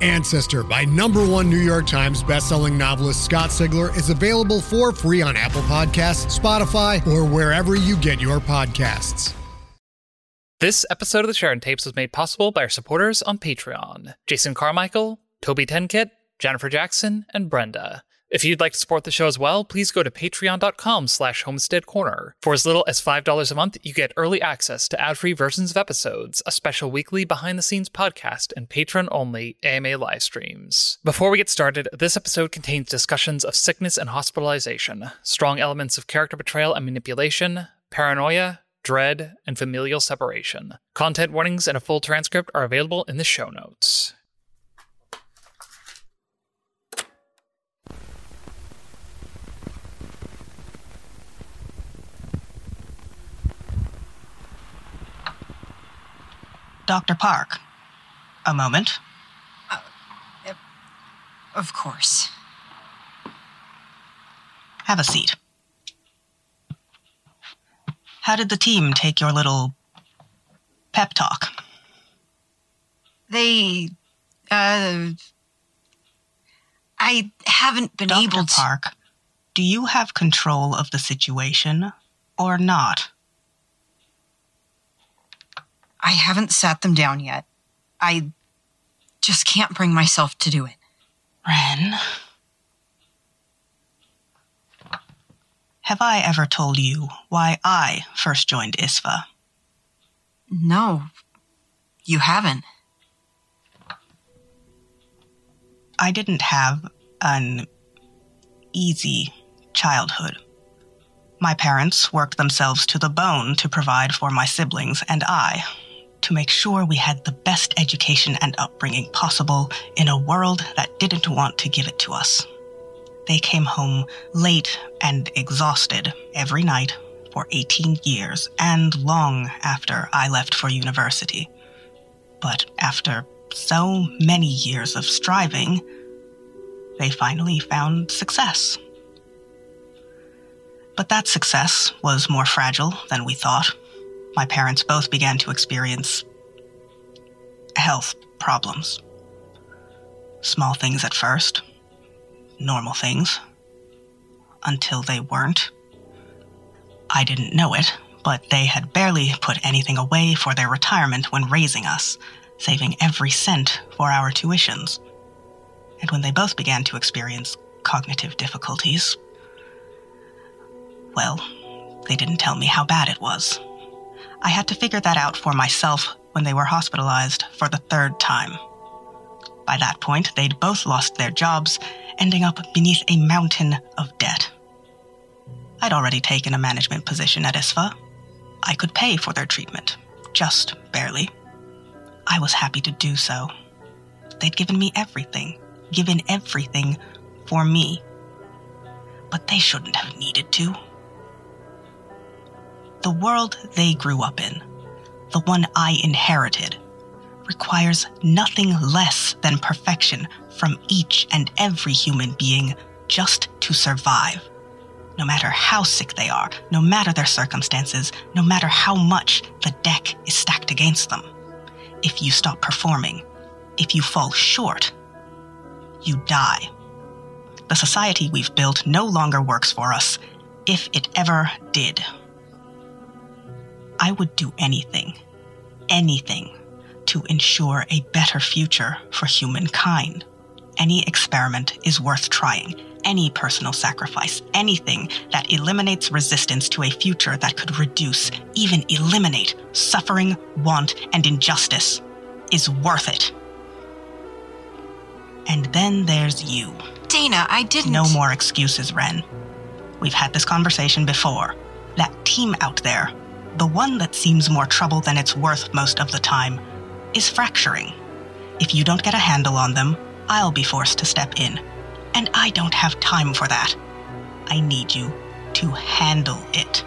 Ancestor by number one New York Times bestselling novelist Scott Sigler is available for free on Apple Podcasts, Spotify, or wherever you get your podcasts. This episode of the Sheridan Tapes was made possible by our supporters on Patreon Jason Carmichael, Toby Tenkit, Jennifer Jackson, and Brenda. If you'd like to support the show as well, please go to patreon.com slash homestead corner. For as little as $5 a month, you get early access to ad-free versions of episodes, a special weekly behind-the-scenes podcast, and patron-only AMA live streams. Before we get started, this episode contains discussions of sickness and hospitalization, strong elements of character betrayal and manipulation, paranoia, dread, and familial separation. Content warnings and a full transcript are available in the show notes. Dr. Park. A moment. Of course. Have a seat. How did the team take your little pep talk? They, uh. I haven't been Dr. able to. Park, do you have control of the situation or not? I haven't sat them down yet. I just can't bring myself to do it. Ren? Have I ever told you why I first joined ISFA? No, you haven't. I didn't have an easy childhood. My parents worked themselves to the bone to provide for my siblings and I, to make sure we had the best education and upbringing possible in a world that didn't want to give it to us. They came home late and exhausted every night for 18 years and long after I left for university. But after so many years of striving, they finally found success. But that success was more fragile than we thought. My parents both began to experience health problems. Small things at first, normal things, until they weren't. I didn't know it, but they had barely put anything away for their retirement when raising us, saving every cent for our tuitions. And when they both began to experience cognitive difficulties, well, they didn't tell me how bad it was. I had to figure that out for myself when they were hospitalized for the third time. By that point, they'd both lost their jobs, ending up beneath a mountain of debt. I'd already taken a management position at ISFA. I could pay for their treatment, just barely. I was happy to do so. They'd given me everything, given everything for me. But they shouldn't have needed to. The world they grew up in, the one I inherited, requires nothing less than perfection from each and every human being just to survive. No matter how sick they are, no matter their circumstances, no matter how much the deck is stacked against them. If you stop performing, if you fall short, you die. The society we've built no longer works for us, if it ever did. I would do anything, anything, to ensure a better future for humankind. Any experiment is worth trying. any personal sacrifice, anything that eliminates resistance to a future that could reduce, even eliminate, suffering, want, and injustice, is worth it. And then there's you. Dana, I didn't. No more excuses, Ren. We've had this conversation before. That team out there, the one that seems more trouble than it's worth most of the time, is fracturing. If you don't get a handle on them, I'll be forced to step in. And I don't have time for that. I need you to handle it.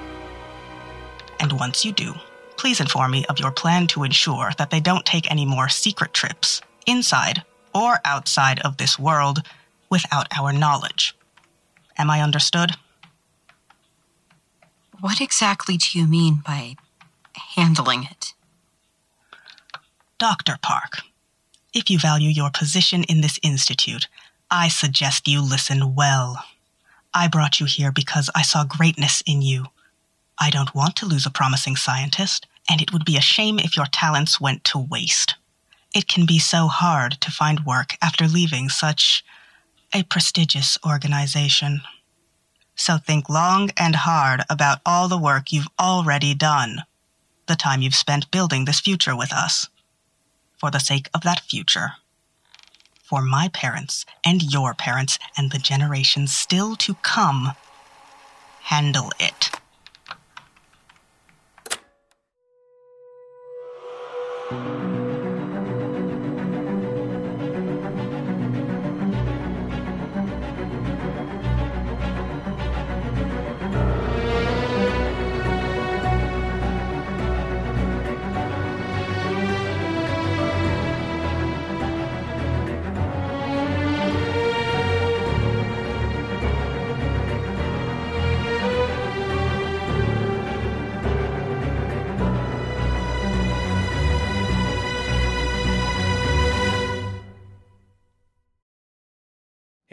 And once you do, please inform me of your plan to ensure that they don't take any more secret trips, inside or outside of this world, without our knowledge. Am I understood? What exactly do you mean by handling it? Dr. Park, if you value your position in this institute, I suggest you listen well. I brought you here because I saw greatness in you. I don't want to lose a promising scientist, and it would be a shame if your talents went to waste. It can be so hard to find work after leaving such a prestigious organization. So think long and hard about all the work you've already done, the time you've spent building this future with us. For the sake of that future. For my parents and your parents and the generations still to come. Handle it.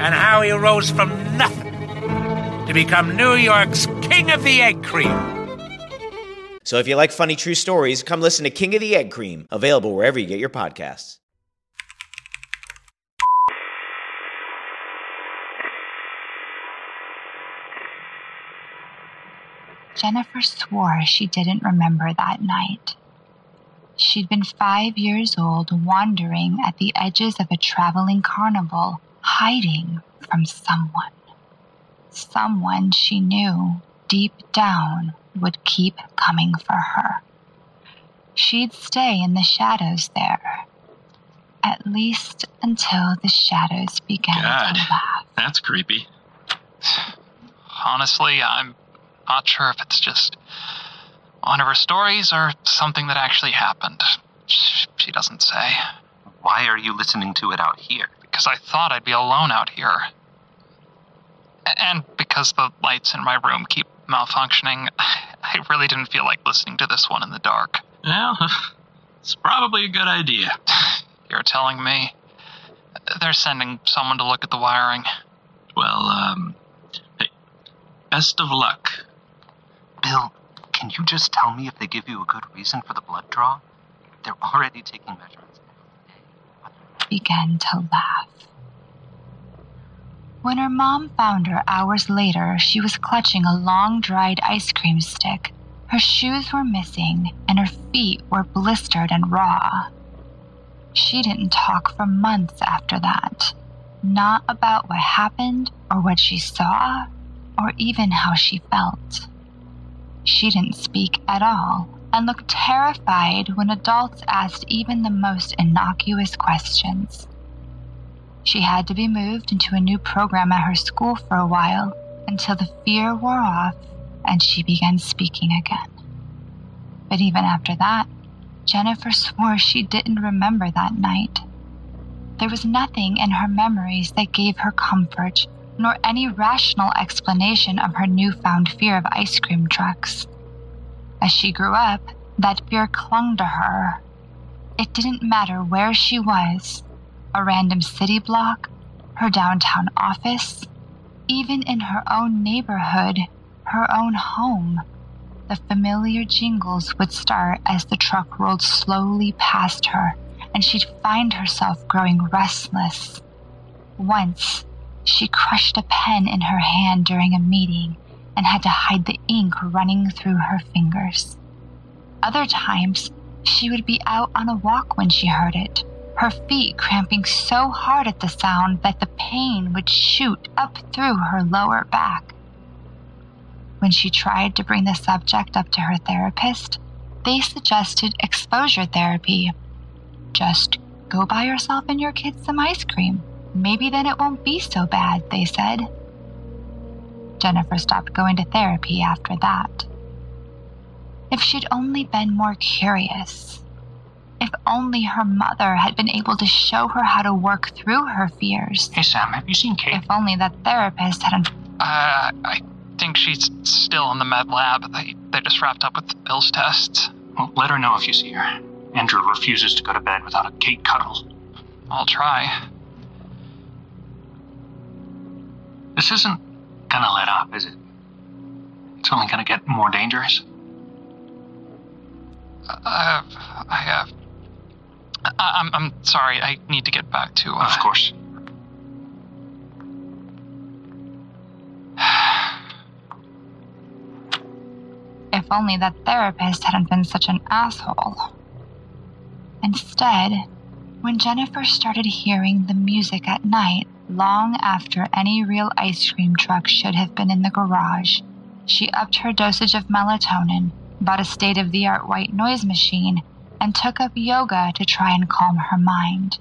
and how he rose from nothing to become New York's King of the Egg Cream. So if you like funny true stories, come listen to King of the Egg Cream, available wherever you get your podcasts. Jennifer swore she didn't remember that night. She'd been five years old, wandering at the edges of a traveling carnival, hiding from someone. Someone she knew deep down would keep coming for her. She'd stay in the shadows there, at least until the shadows began God, to laugh. that's creepy. Honestly, I'm not sure if it's just one of her stories or something that actually happened. She doesn't say. Why are you listening to it out here? Because I thought I'd be alone out here. And because the lights in my room keep malfunctioning, I really didn't feel like listening to this one in the dark. Well, it's probably a good idea. You're telling me. They're sending someone to look at the wiring. Well, um, hey, best of luck. Bill, can you just tell me if they give you a good reason for the blood draw? They're already taking measurements. Began to laugh. When her mom found her hours later, she was clutching a long dried ice cream stick. Her shoes were missing, and her feet were blistered and raw. She didn't talk for months after that. Not about what happened, or what she saw, or even how she felt. She didn't speak at all and looked terrified when adults asked even the most innocuous questions. She had to be moved into a new program at her school for a while until the fear wore off and she began speaking again. But even after that, Jennifer swore she didn't remember that night. There was nothing in her memories that gave her comfort, nor any rational explanation of her newfound fear of ice cream trucks. As she grew up, that fear clung to her. It didn't matter where she was a random city block, her downtown office, even in her own neighborhood, her own home. The familiar jingles would start as the truck rolled slowly past her, and she'd find herself growing restless. Once, she crushed a pen in her hand during a meeting and had to hide the ink running through her fingers. Other times, she would be out on a walk when she heard it, her feet cramping so hard at the sound that the pain would shoot up through her lower back. When she tried to bring the subject up to her therapist, they suggested exposure therapy. Just go buy yourself and your kids some ice cream. Maybe then it won't be so bad, they said. Jennifer stopped going to therapy after that. If she'd only been more curious, if only her mother had been able to show her how to work through her fears. Hey, Sam, have you seen Kate? If only that therapist hadn't. Uh, I think she's still in the med lab. They, they just wrapped up with Bill's tests. Well, let her know if you see her. Andrew refuses to go to bed without a Kate cuddle. I'll try. This isn't gonna let up, is it? It's only gonna get more dangerous. Uh, I have. I, I'm, I'm sorry. I need to get back to. Uh, of course. If only that therapist hadn't been such an asshole. Instead, when Jennifer started hearing the music at night, long after any real ice cream truck should have been in the garage, she upped her dosage of melatonin, bought a state of the art white noise machine, and took up yoga to try and calm her mind.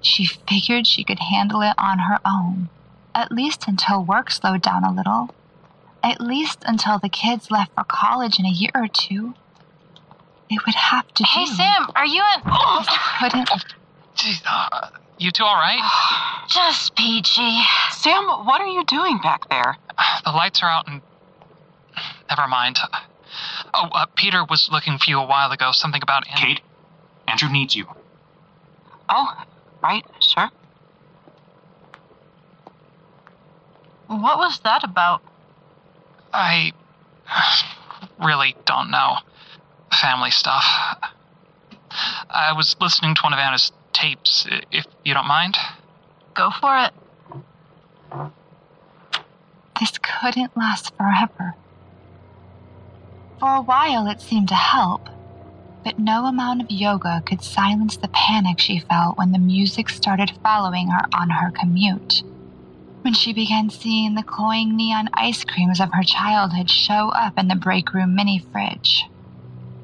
She figured she could handle it on her own, at least until work slowed down a little, at least until the kids left for college in a year or two. It would have to Hey, do. Sam, are you in? couldn't. Uh, you two all right? Just peachy. Sam, what are you doing back there? The lights are out and. Never mind. Oh, uh, Peter was looking for you a while ago. Something about Kate, Andrew needs you. Oh, right, sure. What was that about? I really don't know. Family stuff. I was listening to one of Anna's tapes, if you don't mind. Go for it. This couldn't last forever. For a while, it seemed to help, but no amount of yoga could silence the panic she felt when the music started following her on her commute. When she began seeing the cloying neon ice creams of her childhood show up in the break room mini fridge.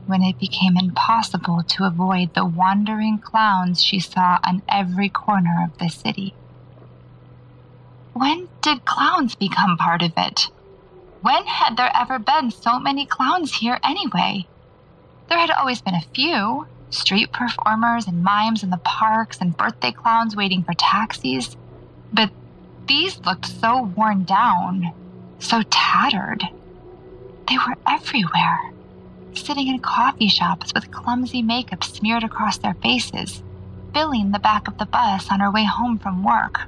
When it became impossible to avoid the wandering clowns she saw on every corner of the city. When did clowns become part of it? When had there ever been so many clowns here anyway? There had always been a few street performers and mimes in the parks and birthday clowns waiting for taxis. But these looked so worn down, so tattered. They were everywhere, sitting in coffee shops with clumsy makeup smeared across their faces, filling the back of the bus on her way home from work,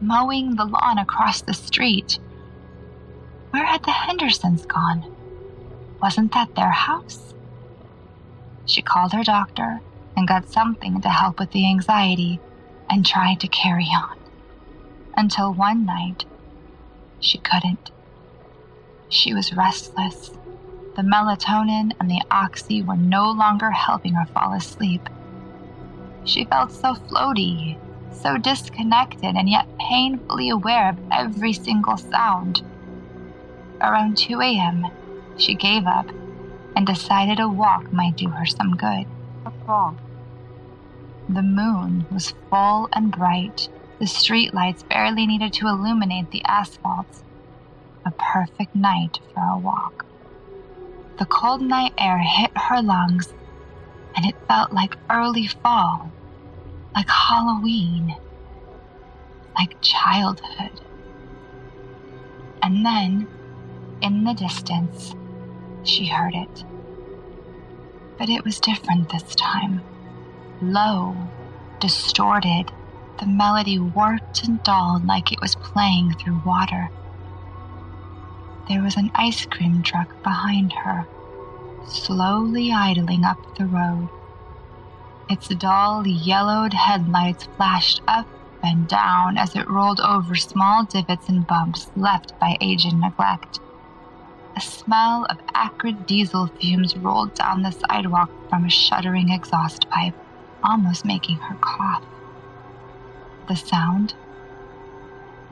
mowing the lawn across the street. Where had the Hendersons gone? Wasn't that their house? She called her doctor and got something to help with the anxiety and tried to carry on. Until one night, she couldn't. She was restless. The melatonin and the oxy were no longer helping her fall asleep. She felt so floaty, so disconnected, and yet painfully aware of every single sound. Around 2 a.m., she gave up and decided a walk might do her some good. What's wrong? The moon was full and bright, The streetlights barely needed to illuminate the asphalt. A perfect night for a walk. The cold night air hit her lungs, and it felt like early fall, like Halloween, like childhood. And then, in the distance, she heard it. But it was different this time. Low, distorted, the melody warped and dulled like it was playing through water. There was an ice cream truck behind her, slowly idling up the road. Its dull, yellowed headlights flashed up and down as it rolled over small divots and bumps left by age and neglect. A smell of acrid diesel fumes rolled down the sidewalk from a shuddering exhaust pipe, almost making her cough. The sound?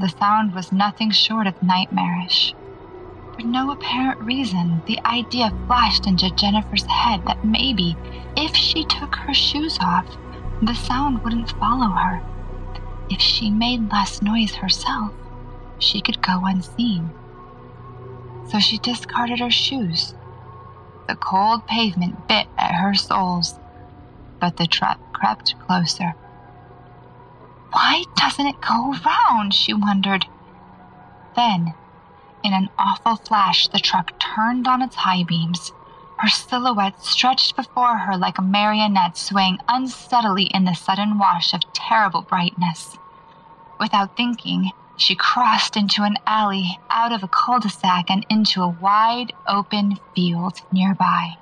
The sound was nothing short of nightmarish. For no apparent reason, the idea flashed into Jennifer's head that maybe, if she took her shoes off, the sound wouldn't follow her. If she made less noise herself, she could go unseen. So she discarded her shoes. The cold pavement bit at her soles, but the trap crept closer. Why doesn't it go round? she wondered. Then, in an awful flash, the truck turned on its high beams. Her silhouette stretched before her like a marionette swaying unsteadily in the sudden wash of terrible brightness. Without thinking, she crossed into an alley, out of a cul de sac, and into a wide open field nearby.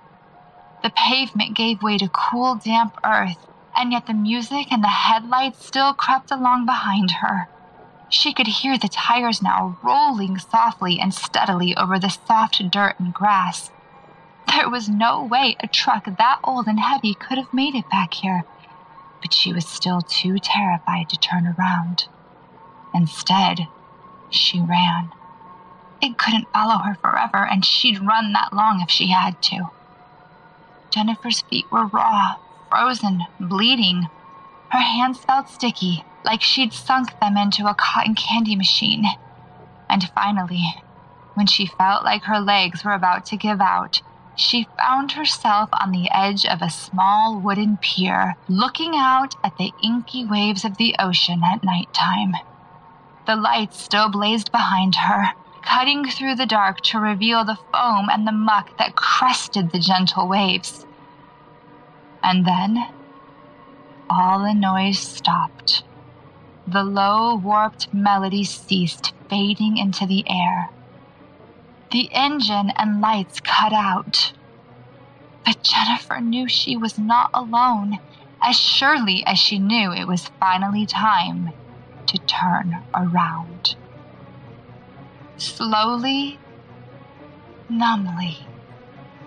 The pavement gave way to cool, damp earth, and yet the music and the headlights still crept along behind her. She could hear the tires now rolling softly and steadily over the soft dirt and grass. There was no way a truck that old and heavy could have made it back here, but she was still too terrified to turn around. Instead, she ran. It couldn't follow her forever, and she'd run that long if she had to. Jennifer's feet were raw, frozen, bleeding. Her hands felt sticky, like she'd sunk them into a cotton candy machine. And finally, when she felt like her legs were about to give out, she found herself on the edge of a small wooden pier, looking out at the inky waves of the ocean at night time. The lights still blazed behind her, cutting through the dark to reveal the foam and the muck that crested the gentle waves. And then, all the noise stopped. The low, warped melody ceased, fading into the air. The engine and lights cut out. But Jennifer knew she was not alone, as surely as she knew it was finally time to turn around. Slowly, numbly,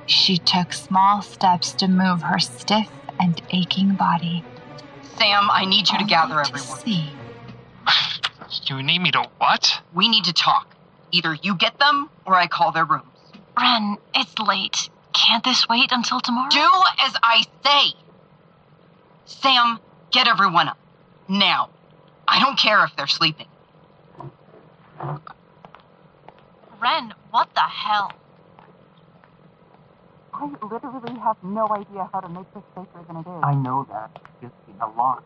she took small steps to move her stiff and aching body. Sam, I need you to gather everyone. See, You need me to what? We need to talk. Either you get them or I call their rooms. Ren, it's late. Can't this wait until tomorrow? Do as I say. Sam, get everyone up. Now. I don't care if they're sleeping. Ren, what the hell? I literally have no idea how to make this safer than it is. I know that. It's just been a lot.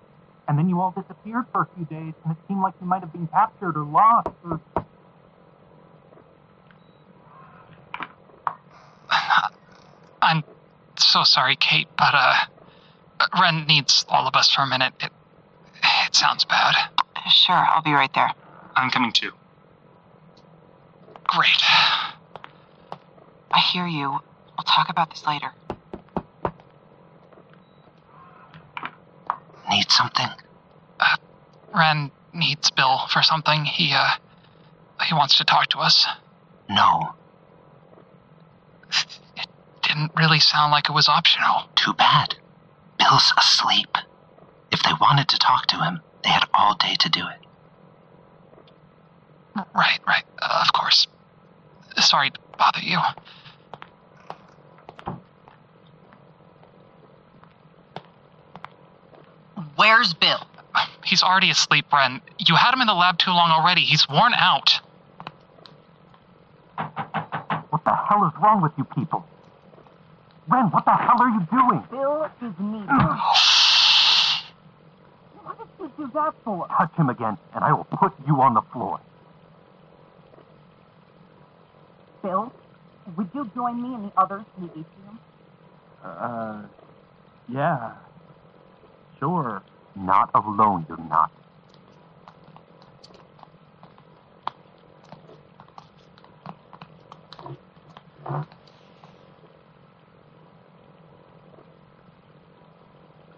And then you all disappeared for a few days, and it seemed like you might have been captured or lost or. I'm so sorry, Kate, but uh, Ren needs all of us for a minute. It, it sounds bad. Sure, I'll be right there. I'm coming too. Great. I hear you. We'll talk about this later. Need something? Uh, Ren needs Bill for something. He, uh, he wants to talk to us. No. It didn't really sound like it was optional. Too bad. Bill's asleep. If they wanted to talk to him, they had all day to do it. Right, right, uh, of course. Sorry to bother you. Where's Bill? He's already asleep, Bren. You had him in the lab too long already. He's worn out. What the hell is wrong with you people? Ren, what the hell are you doing? Bill is needed. what did you do that for? Touch him again, and I will put you on the floor. Bill, would you join me and the others in the atrium? Uh, yeah. Sure. Not alone, you're not.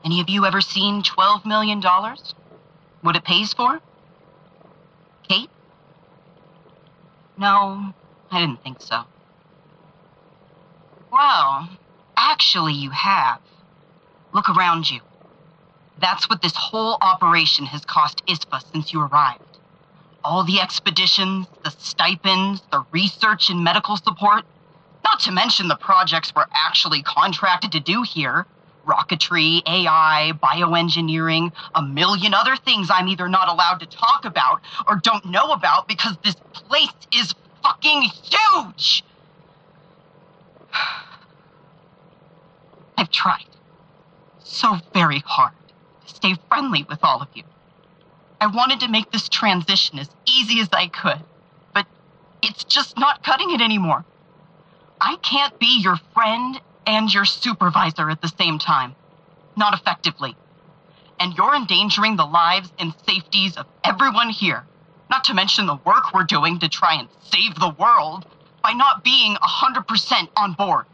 Any of you ever seen $12 million? What it pays for? Kate? No, I didn't think so. Well, actually, you have. Look around you. That's what this whole operation has cost ISPA since you arrived. All the expeditions, the stipends, the research and medical support, not to mention the projects we're actually contracted to do here rocketry, AI, bioengineering, a million other things I'm either not allowed to talk about or don't know about because this place is fucking huge! I've tried so very hard stay friendly with all of you. I wanted to make this transition as easy as I could, but it's just not cutting it anymore. I can't be your friend and your supervisor at the same time. Not effectively. And you're endangering the lives and safeties of everyone here, not to mention the work we're doing to try and save the world by not being 100% on board.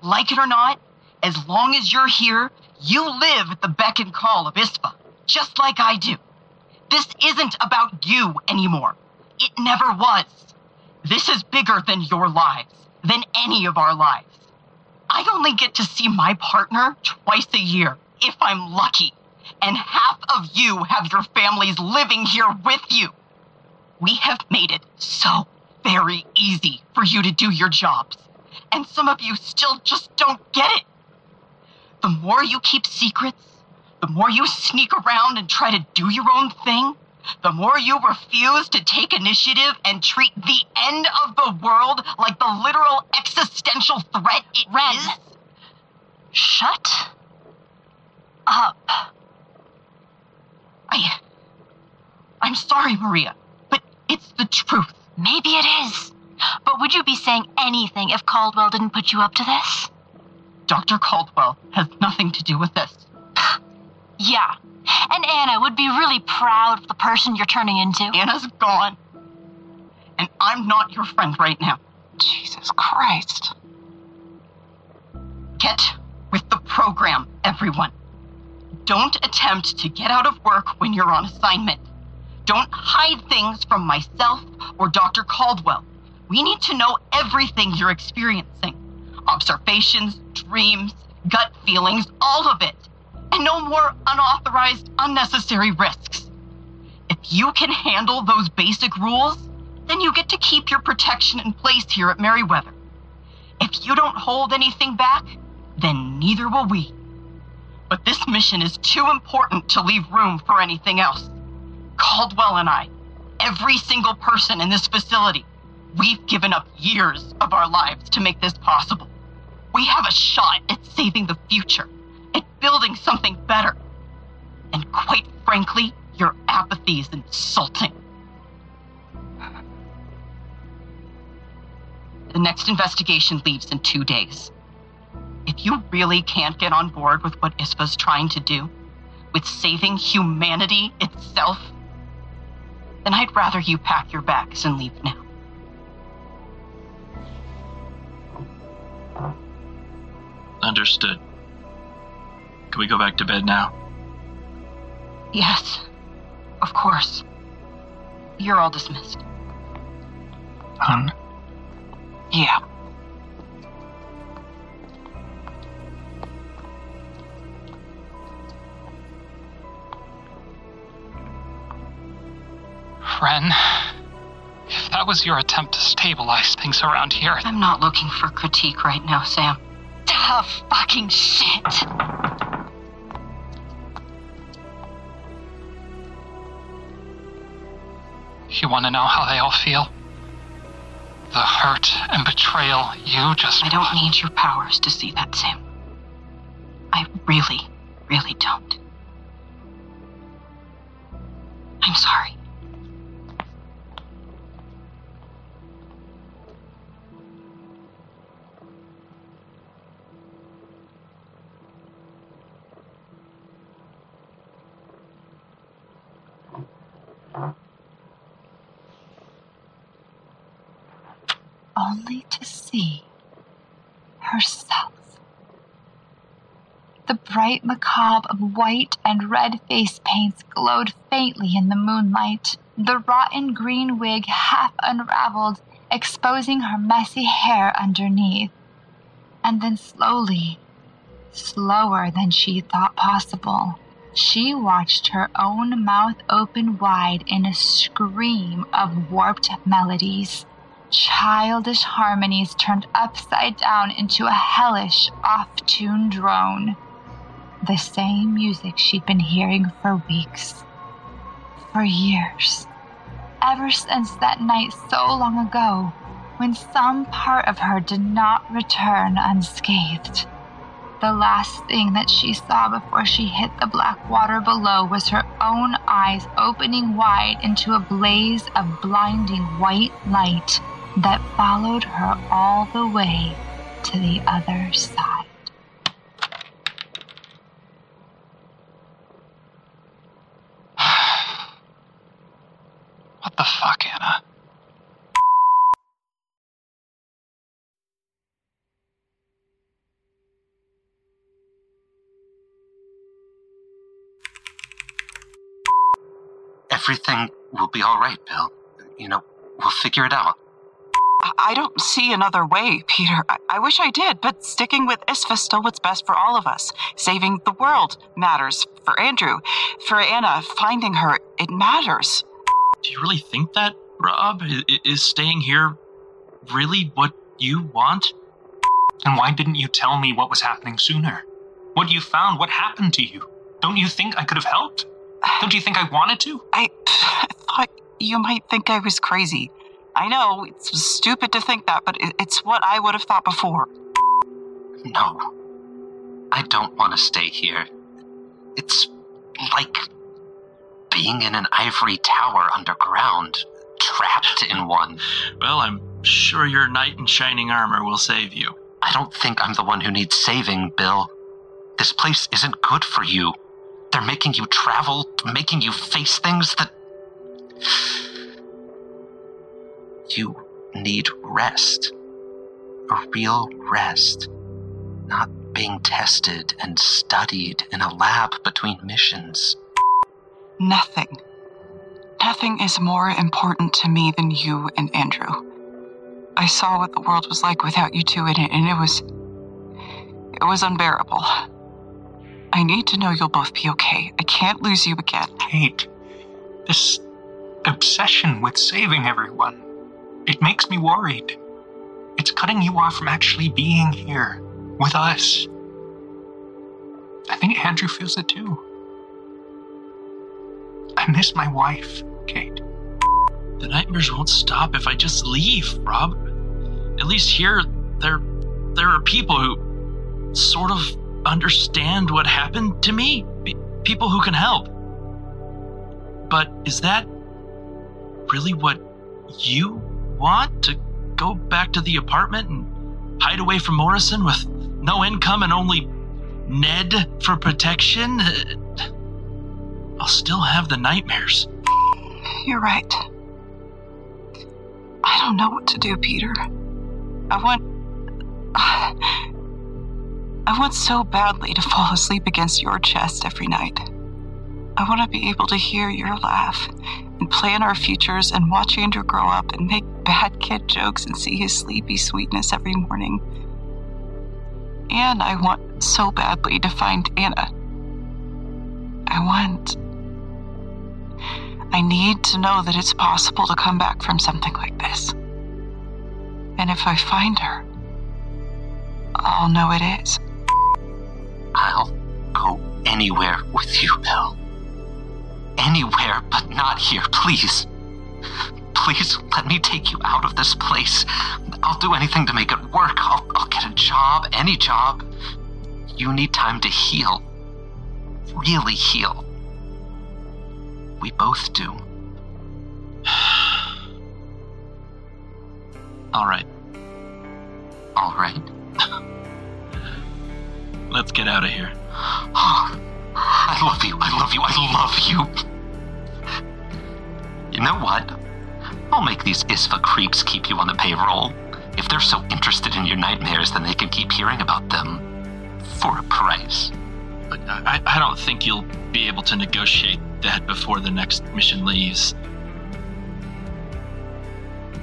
Like it or not, as long as you're here, you live at the beck and call of ISPA, just like I do. This isn't about you anymore. It never was. This is bigger than your lives, than any of our lives. I only get to see my partner twice a year, if I'm lucky. And half of you have your families living here with you. We have made it so very easy for you to do your jobs. And some of you still just don't get it. The more you keep secrets, the more you sneak around and try to do your own thing, the more you refuse to take initiative and treat the end of the world like the literal existential threat it Ren. is. Shut up. I. I'm sorry, Maria, but it's the truth. Maybe it is. But would you be saying anything if Caldwell didn't put you up to this? Dr. Caldwell has nothing to do with this. Yeah. And Anna would be really proud of the person you're turning into. Anna's gone. And I'm not your friend right now. Jesus Christ. Get with the program, everyone. Don't attempt to get out of work when you're on assignment. Don't hide things from myself or Dr. Caldwell. We need to know everything you're experiencing observations, dreams, gut feelings, all of it. And no more unauthorized, unnecessary risks. If you can handle those basic rules, then you get to keep your protection in place here at Merryweather. If you don't hold anything back, then neither will we. But this mission is too important to leave room for anything else. Caldwell and I, every single person in this facility, we've given up years of our lives to make this possible. We have a shot at saving the future, at building something better. And quite frankly, your apathy is insulting. The next investigation leaves in two days. If you really can't get on board with what ISPA's trying to do, with saving humanity itself, then I'd rather you pack your bags and leave now. Understood. Can we go back to bed now? Yes, of course. You're all dismissed. Hun? Yeah. Ren, if that was your attempt to stabilize things around here, I'm not looking for critique right now, Sam. Oh, fucking shit. You want to know how they all feel? The hurt and betrayal you just. I don't need your powers to see that, Sam. I really, really don't. I'm sorry. Only to see herself. The bright macabre of white and red face paints glowed faintly in the moonlight, the rotten green wig half unraveled, exposing her messy hair underneath. And then slowly, slower than she thought possible, she watched her own mouth open wide in a scream of warped melodies childish harmonies turned upside down into a hellish, off tune drone. The same music she'd been hearing for weeks, for years, ever since that night so long ago when some part of her did not return unscathed. The last thing that she saw before she hit the black water below was her own eyes opening wide into a blaze of blinding white light that followed her all the way to the other side. what the fuck, Anna? Everything will be all right, Bill. You know, we'll figure it out. I don't see another way, Peter. I, I wish I did, but sticking with ISFA is still what's best for all of us. Saving the world matters for Andrew. For Anna, finding her, it matters. Do you really think that, Rob? I- Is staying here really what you want? And why didn't you tell me what was happening sooner? What you found, what happened to you? Don't you think I could have helped? Don't you think I wanted to? I thought you might think I was crazy. I know it's stupid to think that, but it's what I would have thought before. No. I don't want to stay here. It's like being in an ivory tower underground, trapped in one. Well, I'm sure your knight in shining armor will save you. I don't think I'm the one who needs saving, Bill. This place isn't good for you. They're making you travel, making you face things that. You need rest. A real rest. Not being tested and studied in a lab between missions. Nothing. Nothing is more important to me than you and Andrew. I saw what the world was like without you two in it, and it was. It was unbearable. I need to know you'll both be okay. I can't lose you again. Kate, this obsession with saving everyone, it makes me worried. It's cutting you off from actually being here with us. I think Andrew feels it too. I miss my wife, Kate. The nightmares won't stop if I just leave, Rob. At least here, there, there are people who sort of understand what happened to me. People who can help. But is that really what you want? To go back to the apartment and hide away from Morrison with no income and only Ned for protection? I'll still have the nightmares. You're right. I don't know what to do, Peter. I want. I want so badly to fall asleep against your chest every night. I want to be able to hear your laugh and plan our futures and watch Andrew grow up and make bad kid jokes and see his sleepy sweetness every morning. And I want so badly to find Anna. I want. I need to know that it's possible to come back from something like this. And if I find her, I'll know it is. I'll go anywhere with you, Bill. Anywhere but not here, please. Please let me take you out of this place. I'll do anything to make it work. I'll, I'll get a job, any job. You need time to heal. Really heal. We both do. All right. All right. Let's get out of here. I love you. I love you. I love you. You know what? I'll make these ISFA creeps keep you on the payroll. If they're so interested in your nightmares, then they can keep hearing about them for a price. But I, I don't think you'll be able to negotiate that before the next mission leaves.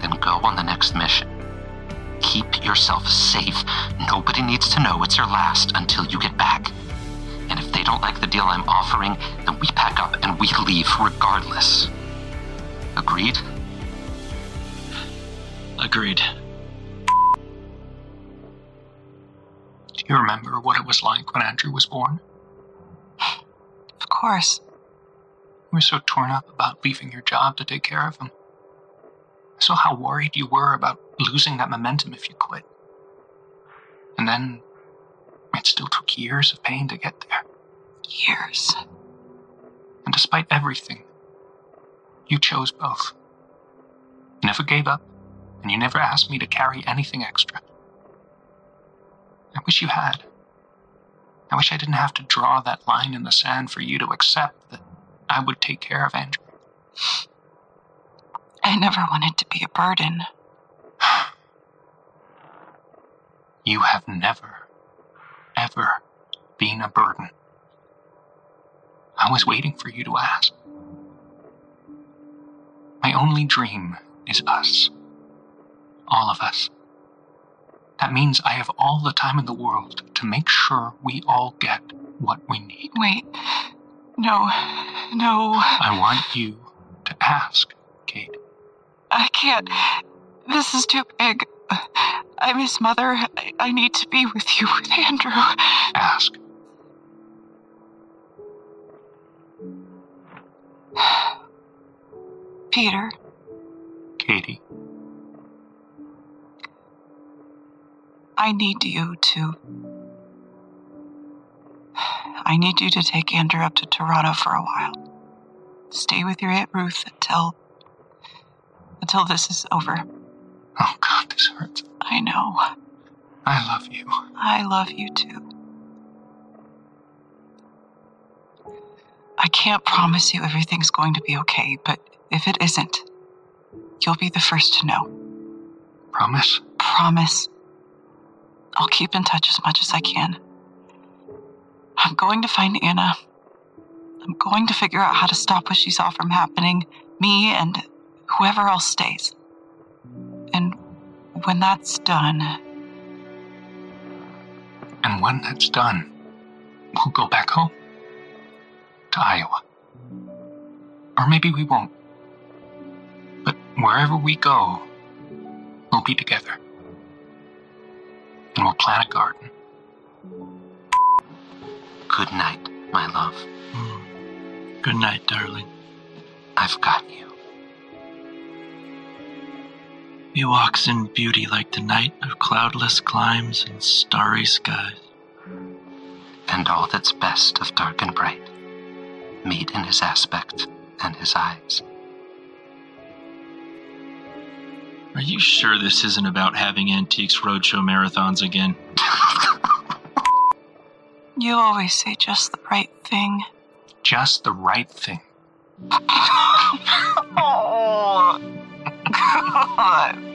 Then go on the next mission. Keep yourself safe. Nobody needs to know it's your last until you get back. And if they don't like the deal I'm offering, then we pack up and we leave regardless. Agreed? Agreed. Do you remember what it was like when Andrew was born? Of course. You were so torn up about leaving your job to take care of him. I saw how worried you were about losing that momentum if you quit. And then it still took years of pain to get there. Years. And despite everything, you chose both. You never gave up, and you never asked me to carry anything extra. I wish you had. I wish I didn't have to draw that line in the sand for you to accept that I would take care of Andrew. I never wanted to be a burden. You have never, ever been a burden. I was waiting for you to ask. My only dream is us. All of us. That means I have all the time in the world to make sure we all get what we need. Wait. No. No. I want you to ask, Kate. I can't. This is too big. I miss Mother. I, I need to be with you, with Andrew. Ask. Peter. Katie. I need you to. I need you to take Andrew up to Toronto for a while. Stay with your Aunt Ruth until. until this is over. Oh, God, this hurts. I know. I love you. I love you too. I can't promise you everything's going to be okay, but if it isn't, you'll be the first to know. Promise? Promise. I'll keep in touch as much as I can. I'm going to find Anna. I'm going to figure out how to stop what she saw from happening, me and whoever else stays. And when that's done. And when that's done, we'll go back home to Iowa. Or maybe we won't. But wherever we go, we'll be together. And we'll plant a garden. Good night, my love. Mm. Good night, darling. I've got you. He walks in beauty like the night of cloudless climes and starry skies. And all that's best of dark and bright meet in his aspect and his eyes. Are you sure this isn't about having Antiques Roadshow marathons again? You always say just the right thing. Just the right thing. oh, God.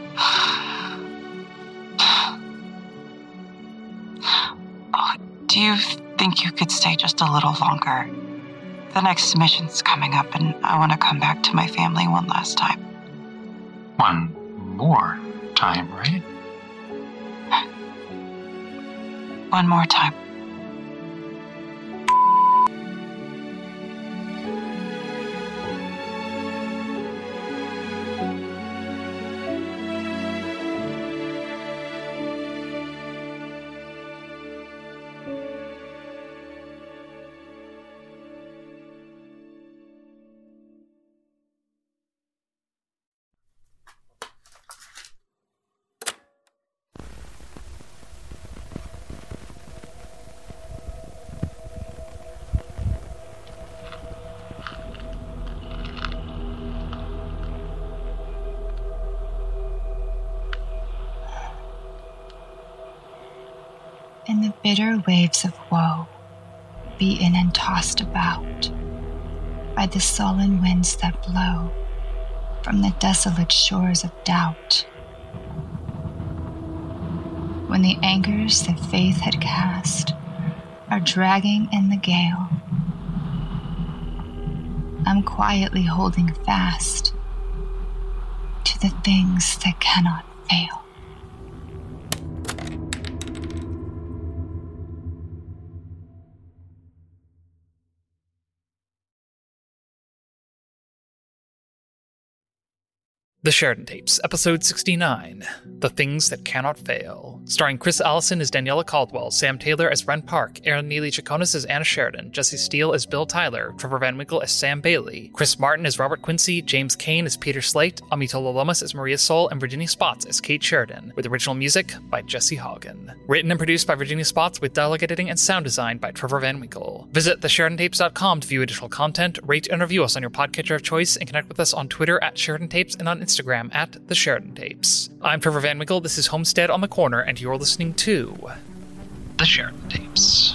Do you think you could stay just a little longer? The next mission's coming up, and I want to come back to my family one last time. One more time, right? One more time. In the bitter waves of woe, beaten and tossed about by the sullen winds that blow from the desolate shores of doubt. When the anchors that faith had cast are dragging in the gale, I'm quietly holding fast to the things that cannot fail. The Sheridan Tapes, Episode 69 The Things That Cannot Fail. Starring Kris Allison as Daniella Caldwell, Sam Taylor as Ren Park, Airen Neeley Chaconas as Anna Sheridan, Jesse Steele as Bill Tyler, Trevor Van Winkle as Sam Bailey, Chris Martin as Robert Quincy, James Cain as Peter Slate, Amitola Lomas as Maria Sol, and Virginia Spotts as Kate Sheridan, with original music by Jesse Haugen. Written and produced by Virginia Spotts with dialogue editing and sound design by Trevor Van Winkle. Visit thesheridantapes.com to view additional content, rate and review us on your podcatcher of choice, and connect with us on Twitter at Sheridan Tapes and on Instagram at The Sheridan Tapes. I'm Trevor Van Winkle, this is Homestead on the Corner, and you're listening to The Sheridan Tapes.